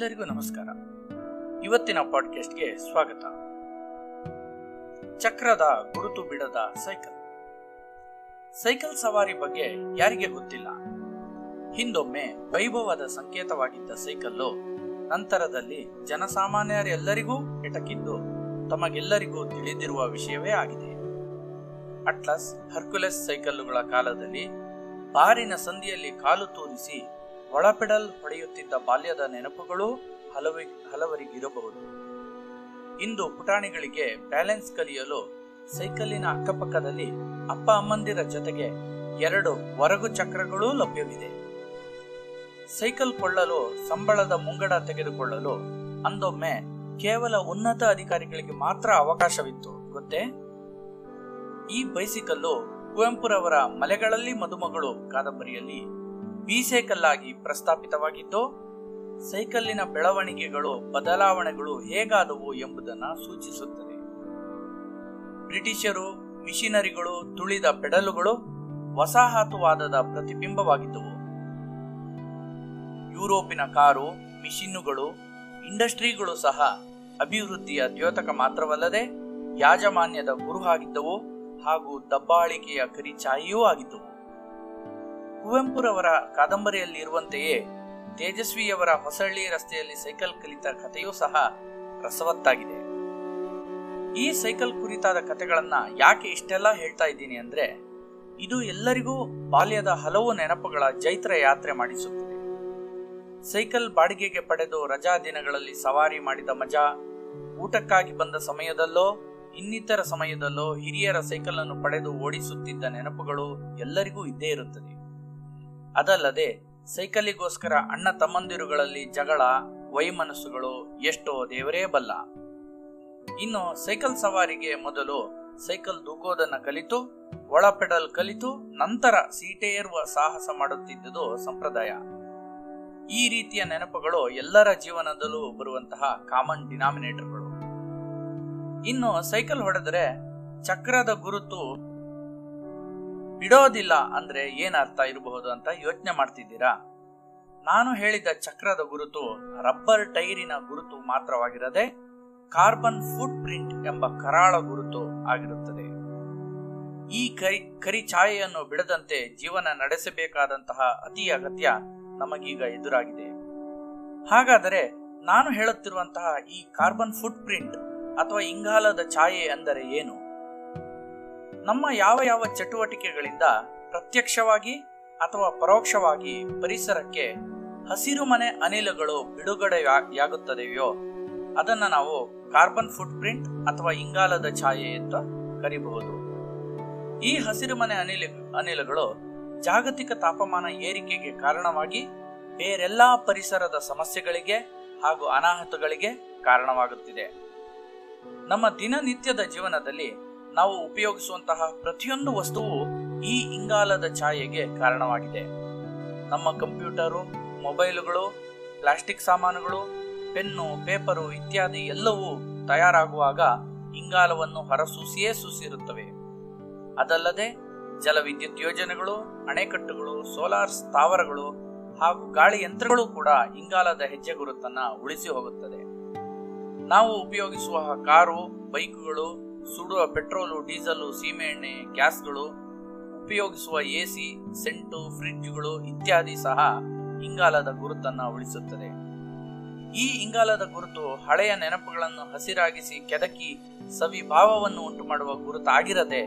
ಎಲ್ಲರಿಗೂ ನಮಸ್ಕಾರ. ಇವತ್ತಿನ ಪಾಡ್ಕಾಸ್ಟ್ಗೆ ಸ್ವಾಗತ. ಚಕ್ರದ ಗುರುತು ಬಿಡದ ಸೈಕಲ್. ಸೈಕಲ್ ಸವಾರಿ ಬಗ್ಗೆ ಯಾರಿಗೆ ಗೊತ್ತಿಲ್ಲ. ಹಿಂದೊಮ್ಮೆ ವೈಭವದ ಸಂಕೇತವಾಗಿದ್ದ ಸೈಕಲ್ಲು ನಂತರದಲ್ಲಿ ಜನಸಾಮಾನ್ಯರೆಲ್ಲರಿಗೂ ಎಟಕಿದ್ದು ತಮಗೆಲ್ಲರಿಗೂ ತಿಳಿದಿರುವ ವಿಷಯವೇ ಆಗಿದೆ. ಅಟ್ಲಸ್ ಹರ್ಕುಲೆಸ್ ಸೈಕಲ್ಲುಗಳ ಕಾಲದಲ್ಲಿ ಬಾರಿನ ಸಂದಿಯಲ್ಲಿ ಕಾಲು ತೂರಿಸಿ ಒಳಪೆಡಲ್ ಹೊಡೆಯುತ್ತಿದ್ದ ಬಾಲ್ಯದ ನೆನಪುಗಳು ಹಲವಿ ಹಲವರಿಗಿರಬಹುದು. ಇಂದು ಪುಟಾಣಿಗಳಿಗೆ ಬ್ಯಾಲೆನ್ಸ್ ಕಲಿಯಲು ಸೈಕಲ್ಲಿನ ಅಕ್ಕಪಕ್ಕದಲ್ಲಿ ಅಪ್ಪ ಅಮ್ಮಂದಿರ ಜೊತೆಗೆ ಎರಡು ಹೊರಗು ಚಕ್ರಗಳು ಲಭ್ಯವಿದೆ. ಸೈಕಲ್ ಕೊಳ್ಳಲು, ಸಂಬಳದ ಮುಂಗಡ ತೆಗೆದುಕೊಳ್ಳಲು ಅಂದೊಮ್ಮೆ ಕೇವಲ ಉನ್ನತ ಅಧಿಕಾರಿಗಳಿಗೆ ಮಾತ್ರ ಅವಕಾಶವಿತ್ತು, ಗೊತ್ತೇ? ಈ ಬೈಸಿಕಲ್ಲು ಕುವೆಂಪುರವರ ಮಲೆಗಳಲ್ಲಿ ಮದುಮಗಳು ಕಾದಂಬರಿಯಲ್ಲಿ ಬೀಸೇಕಲ್ಲಾಗಿ ಪ್ರಸ್ತಾಪಿತವಾಗಿದ್ದು, ಸೈಕಲ್ಲಿನ ಬೆಳವಣಿಗೆಗಳು, ಬದಲಾವಣೆಗಳು ಹೇಗಾದವು ಎಂಬುದನ್ನು ಸೂಚಿಸುತ್ತದೆ. ಬ್ರಿಟಿಷರು, ಮಿಷಿನರಿಗಳು ತುಳಿದ ಪೆಡಲುಗಳು ವಸಾಹತುವಾದದ ಪ್ರತಿಬಿಂಬವಾಗಿದ್ದವು. ಯುರೋಪಿನ ಕಾರು, ಮಿಷಿನ್ನುಗಳು, ಇಂಡಸ್ಟ್ರಿಗಳು ಸಹ ಅಭಿವೃದ್ಧಿಯ ದ್ಯೋತಕ ಮಾತ್ರವಲ್ಲದೆ, ಯಾಜಮಾನ್ಯದ ಗುರುಹಾಗಿದ್ದವು ಹಾಗೂ ದಬ್ಬಾಳಿಕೆಯ ಕರಿಚಾಯಿಯೂ ಆಗಿದ್ದವು. ಕುವೆಂಪುರವರ ಕಾದಂಬರಿಯಲ್ಲಿ ಇರುವಂತೆಯೇ ತೇಜಸ್ವಿಯವರ ಹೊಸಳ್ಳಿ ರಸ್ತೆಯಲ್ಲಿ ಸೈಕಲ್ ಕಲಿತ ಕಥೆಯೂ ಸಹ ರಸವತ್ತಾಗಿದೆ. ಈ ಸೈಕಲ್ ಕುರಿತಾದ ಕಥೆಗಳನ್ನ ಯಾಕೆ ಇಷ್ಟೆಲ್ಲ ಹೇಳ್ತಾ ಇದ್ದೀನಿ ಅಂದ್ರೆ, ಇದು ಎಲ್ಲರಿಗೂ ಬಾಲ್ಯದ ಹಲವು ನೆನಪುಗಳ ಜೈತ್ರ ಯಾತ್ರೆ ಮಾಡಿಸುತ್ತದೆ. ಸೈಕಲ್ ಬಾಡಿಗೆಗೆ ಪಡೆದು ರಜಾ ದಿನಗಳಲ್ಲಿ ಸವಾರಿ ಮಾಡಿದ ಮಜಾ, ಊಟಕ್ಕಾಗಿ ಬಂದ ಸಮಯದಲ್ಲೋ, ಇನ್ನಿತರ ಸಮಯದಲ್ಲೋ ಹಿರಿಯರ ಸೈಕಲ್ ಅನ್ನು ಪಡೆದು ಓಡಿಸುತ್ತಿದ್ದ ನೆನಪುಗಳು ಎಲ್ಲರಿಗೂ ಇದ್ದೇ ಇರುತ್ತದೆ. ಅದಲ್ಲದೆ ಸೈಕಲಿಗೋಸ್ಕರ ಅಣ್ಣ ತಮ್ಮಂದಿರುಗಳಲ್ಲಿ ಜಗಳ, ವೈಮನಸ್ಸುಗಳು ಎಷ್ಟೋ ದೇವರೇ ಬಲ್ಲ. ಇನ್ನು ಸೈಕಲ್ ಸವಾರಿಗೆ ಮೊದಲು ಸೈಕಲ್ ದೂಕೋದನ್ನ ಕಲಿತು ಒಳಪೆಡಲ್ ಕಲಿತು, ನಂತರ ಸೀಟೇರುವ ಸಾಹಸ ಮಾಡುತ್ತಿದ್ದುದು ಸಂಪ್ರದಾಯ. ಈ ರೀತಿಯ ನೆನಪುಗಳು ಎಲ್ಲರ ಜೀವನದಲ್ಲೂ ಬರುವಂತಹ ಕಾಮನ್ ಡಿನಾಮಿನೇಟರ್ಗಳು ಇನ್ನು ಸೈಕಲ್ ಹೊಡೆದರೆ ಚಕ್ರದ ಗುರುತು ಬಿಡೋದಿಲ್ಲ ಅಂದ್ರೆ ಏನ್ ಅರ್ಥ ಇರಬಹುದು ಅಂತ ಯೋಚನೆ ಮಾಡ್ತಿದ್ದೀರಾ? ನಾನು ಹೇಳಿದ ಚಕ್ರದ ಗುರುತು ರಬ್ಬರ್ ಟೈರಿನ ಗುರುತು ಮಾತ್ರವಾಗಿರದೆ ಕಾರ್ಬನ್ ಫುಟ್ ಪ್ರಿಂಟ್ ಎಂಬ ಕರಾಳ ಗುರುತು ಆಗಿರುತ್ತದೆ. ಈ ಕರಿ ಕರಿ ಛಾಯೆಯನ್ನು ಬಿಡದಂತೆ ಜೀವನ ನಡೆಸಬೇಕಾದಂತಹ ಅತಿ ಅಗತ್ಯ ನಮಗೀಗ ಎದುರಾಗಿದೆ. ಹಾಗಾದರೆ ನಾನು ಹೇಳುತ್ತಿರುವಂತಹ ಈ ಕಾರ್ಬನ್ ಫುಟ್ ಪ್ರಿಂಟ್ ಅಥವಾ ಇಂಗಾಲದ ಛಾಯೆ ಅಂದರೆ ಏನು? ನಮ್ಮ ಯಾವ ಯಾವ ಚಟುವಟಿಕೆಗಳಿಂದ ಪ್ರತ್ಯಕ್ಷವಾಗಿ ಅಥವಾ ಪರೋಕ್ಷವಾಗಿ ಪರಿಸರಕ್ಕೆ ಹಸಿರು ಮನೆ ಅನಿಲಗಳು ಬಿಡುಗಡೆಯಾಗುತ್ತದೆಯೋ ಅದನ್ನು ನಾವು ಕಾರ್ಬನ್ ಫುಟ್ ಪ್ರಿಂಟ್ ಅಥವಾ ಇಂಗಾಲದ ಛಾಯೆ ಅಂತ ಕರಿಬಹುದು. ಈ ಹಸಿರು ಮನೆ ಅನಿಲ ಅನಿಲಗಳು ಜಾಗತಿಕ ತಾಪಮಾನ ಏರಿಕೆಗೆ ಕಾರಣವಾಗಿ ಬೇರೆಲ್ಲಾ ಪರಿಸರದ ಸಮಸ್ಯೆಗಳಿಗೆ ಹಾಗೂ ಅನಾಹುತಗಳಿಗೆ ಕಾರಣವಾಗುತ್ತಿದೆ. ನಮ್ಮ ದಿನನಿತ್ಯದ ಜೀವನದಲ್ಲಿ ನಾವು ಉಪಯೋಗಿಸುವಂತಹ ಪ್ರತಿಯೊಂದು ವಸ್ತುವು ಈ ಇಂಗಾಲದ ಛಾಯೆಗೆ ಕಾರಣವಾಗಿದೆ. ನಮ್ಮ ಕಂಪ್ಯೂಟರು, ಮೊಬೈಲುಗಳು, ಪ್ಲಾಸ್ಟಿಕ್ ಸಾಮಾನುಗಳು, ಪೆನ್ನು, ಪೇಪರು ಇತ್ಯಾದಿ ಎಲ್ಲವೂ ತಯಾರಾಗುವಾಗ ಇಂಗಾಲವನ್ನು ಹೊರಸೂಸಿಯೇ ಸೂಸಿರುತ್ತವೆ. ಅದಲ್ಲದೆ ಜಲವಿದ್ಯುತ್ ಯೋಜನೆಗಳು, ಅಣೆಕಟ್ಟುಗಳು, ಸೋಲಾರ್ ಸ್ಥಾವರಗಳು ಹಾಗೂ ಗಾಳಿ ಯಂತ್ರಗಳು ಕೂಡ ಇಂಗಾಲದ ಹೆಜ್ಜೆ ಗುರುತನ್ನ ಉಳಿಸಿ ಹೋಗುತ್ತದೆ. ನಾವು ಉಪಯೋಗಿಸುವ ಕಾರು, ಬೈಕುಗಳು ಸುಡುವ ಪೆಟ್ರೋಲು, ಡೀಸಲು ಸೀಮೆಎಣ್ಣೆ ಗ್ಯಾಸ್ಗಳು, ಉಪಯೋಗಿಸುವ ಎಸಿ, ಸೆಂಟು, ಫ್ರಿಡ್ಜ್ಗಳು ಇತ್ಯಾದಿ ಸಹ ಇಂಗಾಲದ ಗುರುತನ್ನು ಉಳಿಸುತ್ತದೆ. ಈ ಇಂಗಾಲದ ಗುರುತು ಹಳೆಯ ನೆನಪುಗಳನ್ನು ಹಸಿರಾಗಿಸಿ ಕೆದಕಿ ಸವಿಭಾವವನ್ನು ಉಂಟು ಮಾಡುವ ಗುರುತಾಗಿರದೆ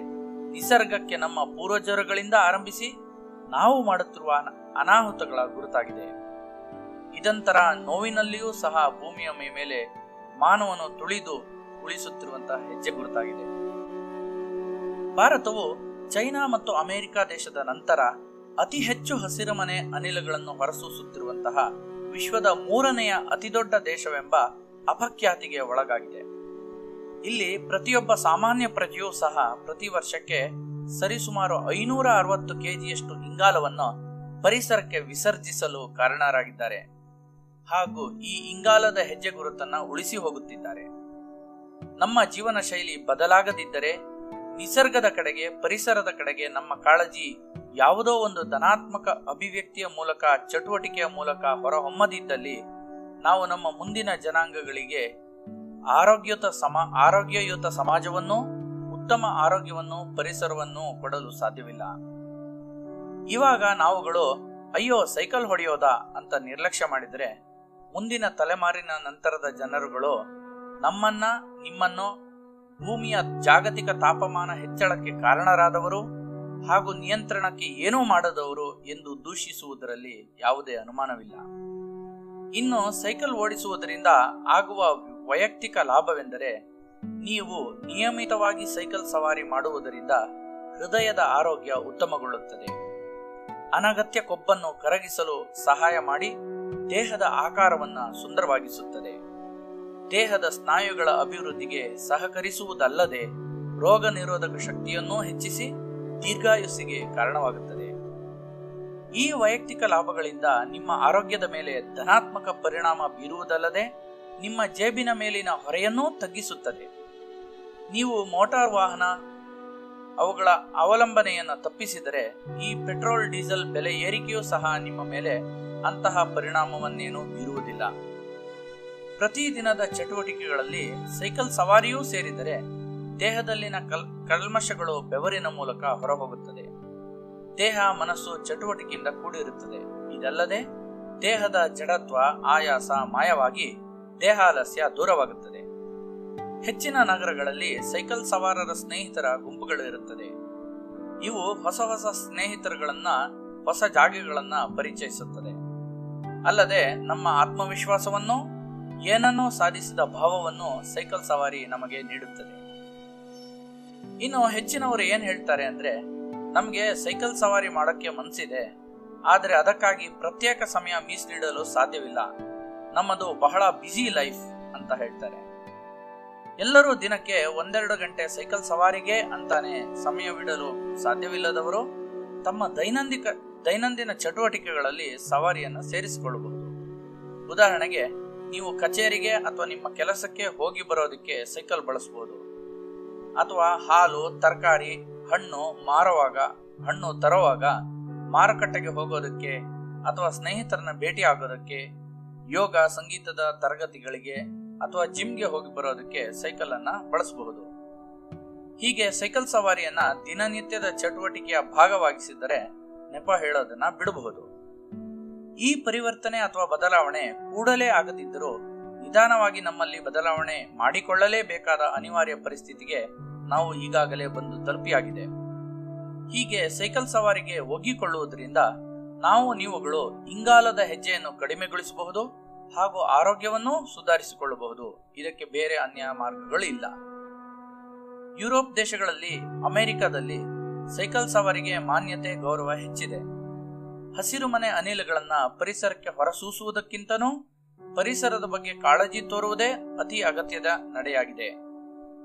ನಿಸರ್ಗಕ್ಕೆ ನಮ್ಮ ಪೂರ್ವಜರುಗಳಿಂದ ಆರಂಭಿಸಿ ನಾವು ಮಾಡುತ್ತಿರುವ ಅನಾಹುತಗಳ ಗುರುತಾಗಿದೆ. ಇದಂತರ ನೋವಿನಲ್ಲಿಯೂ ಸಹ ಭೂಮಿಯ ಮೇಲೆ ಮಾನವನು ತುಳಿದು ಉಳಿಸುತ್ತಿರುವಂತಹ ಹೆಜ್ಜೆ ಗುರುತಾಗಿದೆ. ಭಾರತವು ಚೈನಾ ಮತ್ತು ಅಮೆರಿಕ ದೇಶದ ನಂತರ ಅತಿ ಹೆಚ್ಚು ಹಸಿರುಮನೆ ಅನಿಲಗಳನ್ನು ಹೊರಸೂಸುತ್ತಿರುವಂತಹ ವಿಶ್ವದ ಮೂರನೆಯ ಅತಿದೊಡ್ಡ ದೇಶವೆಂಬ ಅಪಖ್ಯಾತಿಗೆ ಒಳಗಾಗಿದೆ. ಇಲ್ಲಿ ಪ್ರತಿಯೊಬ್ಬ ಸಾಮಾನ್ಯ ಪ್ರಜೆಯೂ ಸಹ ಪ್ರತಿ ವರ್ಷಕ್ಕೆ ಸರಿಸುಮಾರು ಐನೂರ ಅರವತ್ತು ಕೆಜಿಯಷ್ಟು ಇಂಗಾಲವನ್ನು ಪರಿಸರಕ್ಕೆ ವಿಸರ್ಜಿಸಲು ಕಾರಣರಾಗಿದ್ದಾರೆ. ಹಾಗೂ ಈ ಇಂಗಾಲದ ಹೆಜ್ಜೆ ಗುರುತನ್ನು ಉಳಿಸಿ ಹೋಗುತ್ತಿದ್ದಾರೆ. ನಮ್ಮ ಜೀವನ ಶೈಲಿ ಬದಲಾಗದಿದ್ದರೆ ನಿಸರ್ಗದ ಕಡೆಗೆ, ಪರಿಸರದ ಕಡೆಗೆ ನಮ್ಮ ಕಾಳಜಿ ಯಾವುದೋ ಒಂದು ಧನಾತ್ಮಕ ಅಭಿವ್ಯಕ್ತಿಯ ಮೂಲಕ, ಚಟುವಟಿಕೆಯ ಮೂಲಕ ಹೊರಹೊಮ್ಮದಿದ್ದಲ್ಲಿ ನಾವು ನಮ್ಮ ಮುಂದಿನ ಜನಾಂಗಗಳಿಗೆ ಆರೋಗ್ಯಯುತ ಸಮ, ಆರೋಗ್ಯಯುತ ಸಮಾಜವನ್ನು, ಉತ್ತಮ ಆರೋಗ್ಯವನ್ನು, ಪರಿಸರವನ್ನು ಕೊಡಲು ಸಾಧ್ಯವಿಲ್ಲ. ಇವಾಗ ನಾವುಗಳು, ಅಯ್ಯೋ, ಸೈಕಲ್ ಹೊಡೆಯೋದಾ ಅಂತ ನಿರ್ಲಕ್ಷ್ಯ ಮಾಡಿದರೆ, ಮುಂದಿನ ತಲೆಮಾರಿನ ನಂತರದ ಜನರುಗಳು ನಮ್ಮನ್ನ, ನಿಮ್ಮನ್ನು ಭೂಮಿಯ ಜಾಗತಿಕ ತಾಪಮಾನ ಹೆಚ್ಚಳಕ್ಕೆ ಕಾರಣರಾದವರು ಹಾಗೂ ನಿಯಂತ್ರಣಕ್ಕೆ ಏನೂ ಮಾಡದವರು ಎಂದು ದೂಷಿಸುವುದರಲ್ಲಿ ಯಾವುದೇ ಅನುಮಾನವಿಲ್ಲ. ಇನ್ನು ಸೈಕಲ್ ಓಡಿಸುವುದರಿಂದ ಆಗುವ ವೈಯಕ್ತಿಕ ಲಾಭವೆಂದರೆ ನೀವು ನಿಯಮಿತವಾಗಿ ಸೈಕಲ್ ಸವಾರಿ ಮಾಡುವುದರಿಂದ ಹೃದಯದ ಆರೋಗ್ಯ ಉತ್ತಮಗೊಳ್ಳುತ್ತದೆ. ಅನಗತ್ಯ ಕೊಬ್ಬನ್ನು ಕರಗಿಸಲು ಸಹಾಯ ಮಾಡಿ ದೇಹದ ಆಕಾರವನ್ನು ಸುಂದರವಾಗಿಸುತ್ತದೆ. ದೇಹದ ಸ್ನಾಯುಗಳ ಅಭಿವೃದ್ಧಿಗೆ ಸಹಕರಿಸುವುದಲ್ಲದೆ ರೋಗ ನಿರೋಧಕ ಶಕ್ತಿಯನ್ನೂ ಹೆಚ್ಚಿಸಿ ದೀರ್ಘಾಯುಸ್ಸಿಗೆ ಕಾರಣವಾಗುತ್ತದೆ. ಈ ವೈಯಕ್ತಿಕ ಲಾಭಗಳಿಂದ ನಿಮ್ಮ ಆರೋಗ್ಯದ ಮೇಲೆ ಧನಾತ್ಮಕ ಪರಿಣಾಮ ಬೀರುವುದಲ್ಲದೆ ನಿಮ್ಮ ಜೇಬಿನ ಮೇಲಿನ ಹೊರೆಯನ್ನೂ ತಗ್ಗಿಸುತ್ತದೆ. ನೀವು ಮೋಟಾರ್ ವಾಹನ ಅವುಗಳ ಅವಲಂಬನೆಯನ್ನು ತಪ್ಪಿಸಿದರೆ ಈ ಪೆಟ್ರೋಲ್ ಡೀಸೆಲ್ ಬೆಲೆ ಏರಿಕೆಯೂ ಸಹ ನಿಮ್ಮ ಮೇಲೆ ಅಂತಹ ಪರಿಣಾಮವನ್ನೇನು ಬೀರುವುದಿಲ್ಲ. ಪ್ರತಿದಿನದ ಚಟುವಟಿಕೆಗಳಲ್ಲಿ ಸೈಕಲ್ ಸವಾರಿಯೂ ಸೇರಿದರೆ ದೇಹದಲ್ಲಿನ ಕಲ್, ಕಲ್ಮಶಗಳು ಬೆವರಿನ ಮೂಲಕ ಹೊರಹೋಗುತ್ತದೆ. ದೇಹ ಮನಸ್ಸು ಚಟುವಟಿಕೆಯಿಂದ ಕೂಡಿರುತ್ತದೆ. ಇದಲ್ಲದೆ ದೇಹದ ಜಡತ್ವ, ಆಯಾಸ ಮಾಯವಾಗಿ ದೇಹಾಲಸ್ಯ ದೂರವಾಗುತ್ತದೆ. ಹೆಚ್ಚಿನ ನಗರಗಳಲ್ಲಿ ಸೈಕಲ್ ಸವಾರರ ಸ್ನೇಹಿತರ ಗುಂಪುಗಳು ಇರುತ್ತದೆ. ಇವು ಹೊಸ ಹೊಸ ಸ್ನೇಹಿತರುಗಳನ್ನ, ಹೊಸ ಜಾಗಗಳನ್ನ ಪರಿಚಯಿಸುತ್ತದೆ. ಅಲ್ಲದೆ ನಮ್ಮ ಆತ್ಮವಿಶ್ವಾಸವನ್ನು ಏನನ್ನೋ ಸಾಧಿಸಿದ ಭಾವವನ್ನು ಸೈಕಲ್ ಸವಾರಿ ನಮಗೆ ನೀಡುತ್ತದೆ. ಇನ್ನು ಹೆಚ್ಚಿನವರು ಏನ್ ಹೇಳ್ತಾರೆ ಅಂದ್ರೆ, ನಮಗೆ ಸೈಕಲ್ ಸವಾರಿ ಮಾಡೋಕ್ಕೆ ಮನಸ್ಸಿದೆ ಆದರೆ ಅದಕ್ಕಾಗಿ ಪ್ರತ್ಯೇಕ ಸಮಯ ಮೀಸಲಿಡಲು ಸಾಧ್ಯವಿಲ್ಲ. ನಮ್ಮದು ಬಹಳ ಬ್ಯುಸಿ ಲೈಫ್ ಅಂತ ಹೇಳ್ತಾರೆ. ಎಲ್ಲರೂ ದಿನಕ್ಕೆ ಒಂದೆರಡು ಗಂಟೆ ಸೈಕಲ್ ಸವಾರಿಗೆ ಅಂತಾನೆ ಸಮಯವಿಡಲು ಸಾಧ್ಯವಿಲ್ಲದವರು ತಮ್ಮ ದೈನಂದಿಕ, ದೈನಂದಿನ ಚಟುವಟಿಕೆಗಳಲ್ಲಿ ಸವಾರಿಯನ್ನು ಸೇರಿಸಿಕೊಳ್ಳಬಹುದು. ಉದಾಹರಣೆಗೆ ನೀವು ಕಚೇರಿಗೆ ಅಥವಾ ನಿಮ್ಮ ಕೆಲಸಕ್ಕೆ ಹೋಗಿ ಬರೋದಕ್ಕೆ ಸೈಕಲ್ ಬಳಸಬಹುದು ಅಥವಾ ಹಾಲು, ತರಕಾರಿ, ಹಣ್ಣು ಮಾರುವಾಗ, ಹಣ್ಣು ತರುವಾಗ ಮಾರುಕಟ್ಟೆಗೆ ಹೋಗೋದಕ್ಕೆ ಅಥವಾ ಸ್ನೇಹಿತರನ್ನ ಭೇಟಿ ಆಗೋದಕ್ಕೆ, ಯೋಗ, ಸಂಗೀತದ ತರಗತಿಗಳಿಗೆ ಅಥವಾ ಜಿಮ್ಗೆ ಹೋಗಿ ಬರೋದಕ್ಕೆ ಸೈಕಲ್ ಅನ್ನ ಬಳಸಬಹುದು. ಹೀಗೆ ಸೈಕಲ್ ಸವಾರಿಯನ್ನ ದಿನನಿತ್ಯದ ಚಟುವಟಿಕೆಯ ಭಾಗವಾಗಿಸಿದರೆ ನೆಪ ಹೇಳೋದನ್ನ ಬಿಡಬಹುದು. ಈ ಪರಿವರ್ತನೆ ಅಥವಾ ಬದಲಾವಣೆ ಕೂಡಲೇ ಆಗದಿದ್ದರೂ ನಿಧಾನವಾಗಿ ನಮ್ಮಲ್ಲಿ ಬದಲಾವಣೆ ಮಾಡಿಕೊಳ್ಳಲೇಬೇಕಾದ ಅನಿವಾರ್ಯ ಪರಿಸ್ಥಿತಿಗೆ ನಾವು ಈಗಾಗಲೇ ಬಂದು ತಲುಪಿಯಾಗಿದೆ. ಹೀಗೆ ಸೈಕಲ್ ಸವಾರಿಗೆ ಒಗ್ಗಿಕೊಳ್ಳುವುದರಿಂದ ನಾವು ನೀವುಗಳು ಇಂಗಾಲದ ಹೆಜ್ಜೆಯನ್ನು ಕಡಿಮೆಗೊಳಿಸಬಹುದು ಹಾಗೂ ಆರೋಗ್ಯವನ್ನು ಸುಧಾರಿಸಿಕೊಳ್ಳಬಹುದು. ಇದಕ್ಕೆ ಬೇರೆ ಅನ್ಯ ಮಾರ್ಗಗಳು ಇಲ್ಲ. ಯುರೋಪ್ ದೇಶಗಳಲ್ಲಿ ಅಮೆರಿಕದಲ್ಲಿ ಸೈಕಲ್ ಸವಾರಿಗೆ ಮಾನ್ಯತೆ ಗೌರವ ಹೆಚ್ಚಿದೆ. ಹಸಿರು ಮನೆ ಅನಿಲಗಳನ್ನ ಪರಿಸರಕ್ಕೆ ಹೊರಸೂಸುವುದಕ್ಕಿಂತನೂ ಪರಿಸರದ ಬಗ್ಗೆ ಕಾಳಜಿ ತೋರುವುದೇ ಅತಿ ಅಗತ್ಯದ ನಡೆಯಾಗಿದೆ.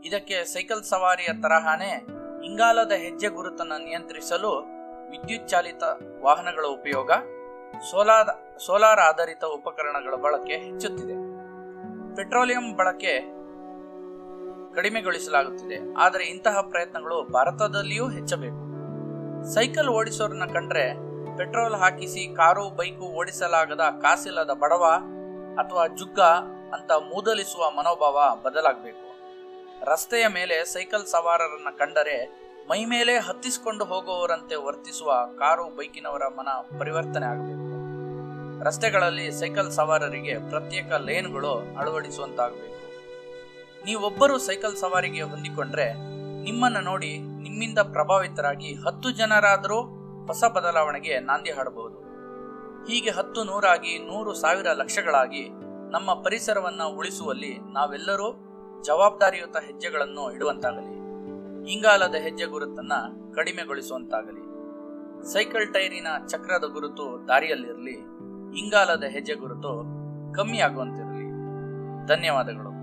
ಇದಕ್ಕೆ ಸೈಕಲ್ ಸವಾರಿಯ ತರಹಾನೇ ಇಂಗಾಲದ ಹೆಜ್ಜೆ ಗುರುತನ್ನು ನಿಯಂತ್ರಿಸಲು ವಿದ್ಯುತ್ ಚಾಲಿತ ವಾಹನಗಳ ಉಪಯೋಗ ಸೋಲಾರ್ ಸೋಲಾರ್ ಆಧಾರಿತ ಉಪಕರಣಗಳ ಬಳಕೆ ಹೆಚ್ಚುತ್ತಿದೆ. ಪೆಟ್ರೋಲಿಯಂ ಬಳಕೆ ಕಡಿಮೆಗೊಳಿಸಲಾಗುತ್ತಿದೆ. ಆದರೆ ಇಂತಹ ಪ್ರಯತ್ನಗಳು ಭಾರತದಲ್ಲಿಯೂ ಹೆಚ್ಚಬೇಕು. ಸೈಕಲ್ ಓಡಿಸೋರನ್ನ ಕಂಡ್ರೆ ಪೆಟ್ರೋಲ್ ಹಾಕಿಸಿ ಕಾರು, ಬೈಕು ಓಡಿಸಲಾಗದ ಕಾಸಿಲ್ಲದ ಬಡವ ಅಥವಾ ಜುಗ್ಗ ಅಂತ ಮೂದಲಿಸುವ ಮನೋಭಾವ ಬದಲಾಗಬೇಕು. ರಸ್ತೆಯ ಮೇಲೆ ಸೈಕಲ್ ಸವಾರರನ್ನ ಕಂಡರೆ ಮೈ ಮೇಲೆ ಹತ್ತಿಸಿಕೊಂಡು ಹೋಗುವವರಂತೆ ವರ್ತಿಸುವ ಕಾರು, ಬೈಕಿನವರ ಮನ ಪರಿವರ್ತನೆ ಆಗಬೇಕು. ರಸ್ತೆಗಳಲ್ಲಿ ಸೈಕಲ್ ಸವಾರರಿಗೆ ಪ್ರತ್ಯೇಕ ಲೇನ್ಗಳು ಅಳವಡಿಸುವಂತಾಗಬೇಕು. ನೀವೊಬ್ಬರು ಸೈಕಲ್ ಸವಾರಿಗೆ ಹೊಂದಿಕೊಂಡ್ರೆ ನಿಮ್ಮನ್ನ ನೋಡಿ ನಿಮ್ಮಿಂದ ಪ್ರಭಾವಿತರಾಗಿ ಹತ್ತು ಜನರಾದರೂ ಹೊಸ ಬದಲಾವಣೆಗೆ ನಾಂದಿ ಹಾಡಬಹುದು. ಹೀಗೆ ಹತ್ತು ನೂರಾಗಿ ನೂರು ಸಾವಿರ ಲಕ್ಷಗಳಾಗಿ ನಮ್ಮ ಪರಿಸರವನ್ನು ಉಳಿಸುವಲ್ಲಿ ನಾವೆಲ್ಲರೂ ಜವಾಬ್ದಾರಿಯುತ ಹೆಜ್ಜೆಗಳನ್ನು ಇಡುವಂತಾಗಲಿ. ಇಂಗಾಲದ ಹೆಜ್ಜೆ ಗುರುತನ್ನ ಕಡಿಮೆಗೊಳಿಸುವಂತಾಗಲಿ. ಸೈಕಲ್ ಟೈರಿನ ಚಕ್ರದ ಗುರುತು ದಾರಿಯಲ್ಲಿರಲಿ, ಇಂಗಾಲದ ಹೆಜ್ಜೆ ಗುರುತು ಕಮ್ಮಿ ಆಗುವಂತಿರಲಿ ಧನ್ಯವಾದಗಳು.